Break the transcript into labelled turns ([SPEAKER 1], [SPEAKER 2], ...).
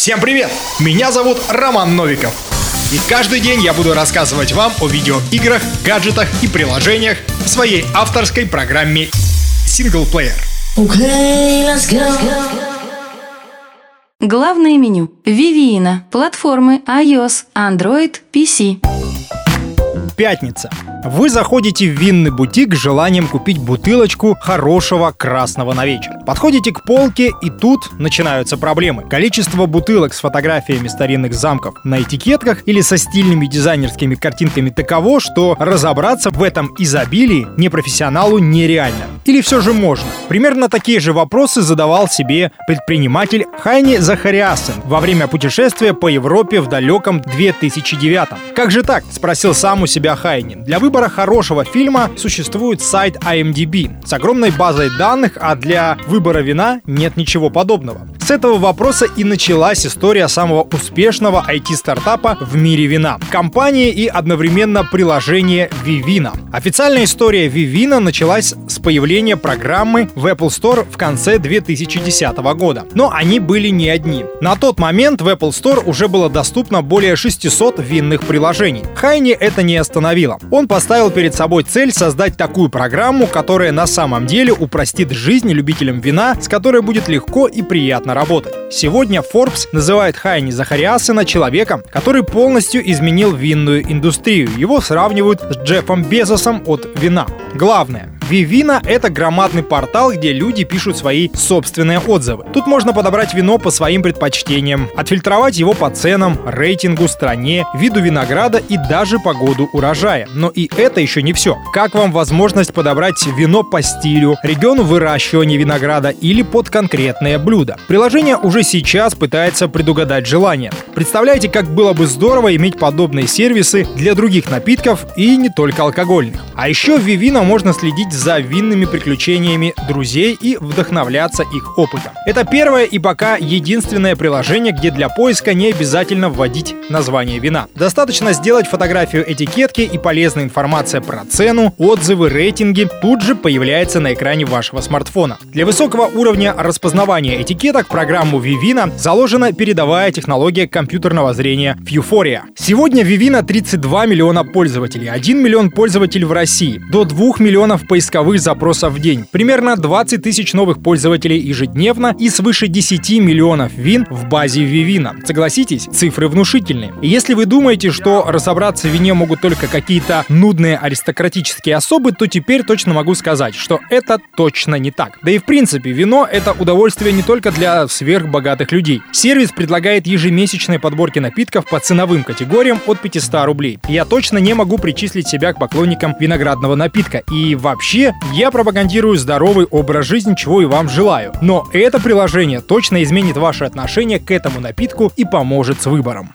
[SPEAKER 1] Всем привет! Меня зовут Роман Новиков. И каждый день я буду рассказывать вам о видеоиграх, гаджетах и приложениях в своей авторской программе «Синглплеер». Okay, let's go.
[SPEAKER 2] Главное меню. Vivina. Платформы iOS, Android, PC.
[SPEAKER 1] Пятница. Вы заходите в винный бутик с желанием купить бутылочку хорошего красного на вечер. Подходите к полке, и тут начинаются проблемы. Количество бутылок с фотографиями старинных замков на этикетках или со стильными дизайнерскими картинками таково, что разобраться в этом изобилии непрофессионалу нереально. Или все же можно? Примерно такие же вопросы задавал себе предприниматель Хайни Захариасен во время путешествия по Европе в далеком 2009 Как же так? Спросил сам у себя Хайни. Для выбора хорошего фильма существует сайт IMDb с огромной базой данных, а для выбора вина нет ничего подобного. С этого вопроса и началась история самого успешного IT-стартапа в мире вина. Компании и одновременно приложение Vivina. Официальная история Vivina началась с появления программы в Apple Store в конце 2010 года. Но они были не одни. На тот момент в Apple Store уже было доступно более 600 винных приложений. Хайни это не остановило. Он поставил перед собой цель создать такую программу, которая на самом деле упростит жизнь любителям вина, с которой будет легко и приятно работать. Сегодня Forbes называет Хайни Захариасена человеком, который полностью изменил винную индустрию. Его сравнивают с Джеффом Безосом от вина. Главное, Vivina — это громадный портал, где люди пишут свои собственные отзывы. Тут можно подобрать вино по своим предпочтениям, отфильтровать его по ценам, рейтингу, стране, виду винограда и даже по году урожая. Но и это еще не все. Как вам возможность подобрать вино по стилю, региону выращивания винограда или под конкретное блюдо? Приложение уже сейчас пытается предугадать желание. Представляете, как было бы здорово иметь подобные сервисы для других напитков и не только алкогольных. А еще в Vivino можно следить за винными приключениями друзей и вдохновляться их опытом. Это первое и пока единственное приложение, где для поиска не обязательно вводить название вина. Достаточно сделать фотографию этикетки и полезная информация про цену, отзывы, рейтинги тут же появляется на экране вашего смартфона. Для высокого уровня распознавания этикеток программу Vivina заложена передовая технология компьютерного зрения Vuforia. Сегодня Vivina 32 миллиона пользователей, 1 миллион пользователей в России, до 2 миллионов поисковиков поисковых запросов в день, примерно 20 тысяч новых пользователей ежедневно и свыше 10 миллионов вин в базе Vivina. Согласитесь, цифры внушительные. И если вы думаете, что разобраться в вине могут только какие-то нудные аристократические особы, то теперь точно могу сказать, что это точно не так. Да и в принципе, вино — это удовольствие не только для сверхбогатых людей. Сервис предлагает ежемесячные подборки напитков по ценовым категориям от 500 рублей. Я точно не могу причислить себя к поклонникам виноградного напитка. И вообще Вообще, я пропагандирую здоровый образ жизни, чего и вам желаю. Но это приложение точно изменит ваше отношение к этому напитку и поможет с выбором.